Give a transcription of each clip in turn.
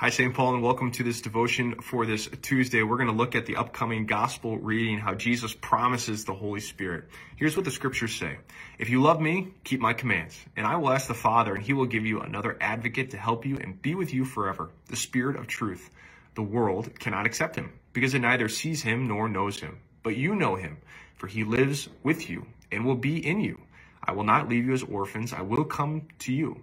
Hi, St. Paul, and welcome to this devotion for this Tuesday. We're going to look at the upcoming gospel reading, how Jesus promises the Holy Spirit. Here's what the scriptures say If you love me, keep my commands, and I will ask the Father, and he will give you another advocate to help you and be with you forever, the Spirit of truth. The world cannot accept him, because it neither sees him nor knows him. But you know him, for he lives with you and will be in you. I will not leave you as orphans, I will come to you.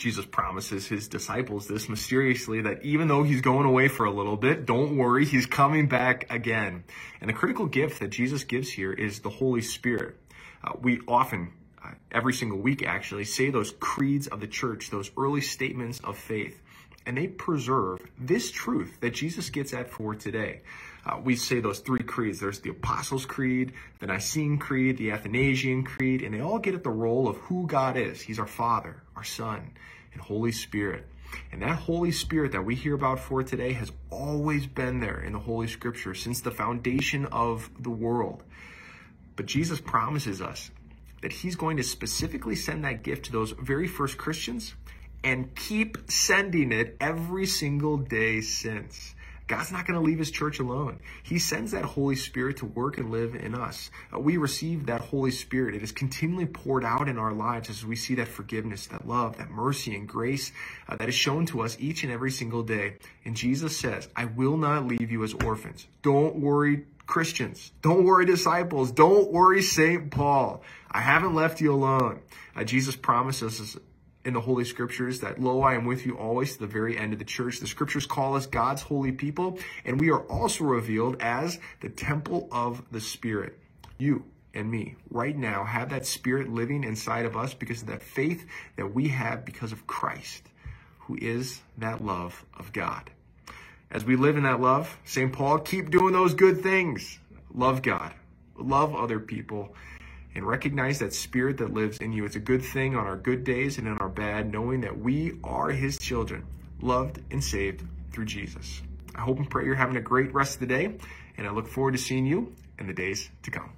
Jesus promises his disciples this mysteriously that even though he's going away for a little bit, don't worry, he's coming back again. And the critical gift that Jesus gives here is the Holy Spirit. Uh, we often, uh, every single week actually, say those creeds of the church, those early statements of faith, and they preserve this truth that Jesus gets at for today. Uh, we say those three creeds. There's the Apostles' Creed, the Nicene Creed, the Athanasian Creed, and they all get at the role of who God is. He's our Father, our Son, and Holy Spirit. And that Holy Spirit that we hear about for today has always been there in the Holy Scripture since the foundation of the world. But Jesus promises us that He's going to specifically send that gift to those very first Christians and keep sending it every single day since. God's not going to leave his church alone. He sends that Holy Spirit to work and live in us. Uh, we receive that Holy Spirit. It is continually poured out in our lives as we see that forgiveness, that love, that mercy and grace uh, that is shown to us each and every single day. And Jesus says, I will not leave you as orphans. Don't worry, Christians. Don't worry, disciples. Don't worry, St. Paul. I haven't left you alone. Uh, Jesus promises us in the Holy Scriptures that, lo, I am with you always to the very end of the church. The Scriptures call us God's holy people, and we are also revealed as the temple of the Spirit. You and me, right now, have that Spirit living inside of us because of that faith that we have because of Christ, who is that love of God. As we live in that love, St. Paul, keep doing those good things. Love God, love other people, and recognize that spirit that lives in you. It's a good thing on our good days and in our bad, knowing that we are his children, loved and saved through Jesus. I hope and pray you're having a great rest of the day, and I look forward to seeing you in the days to come.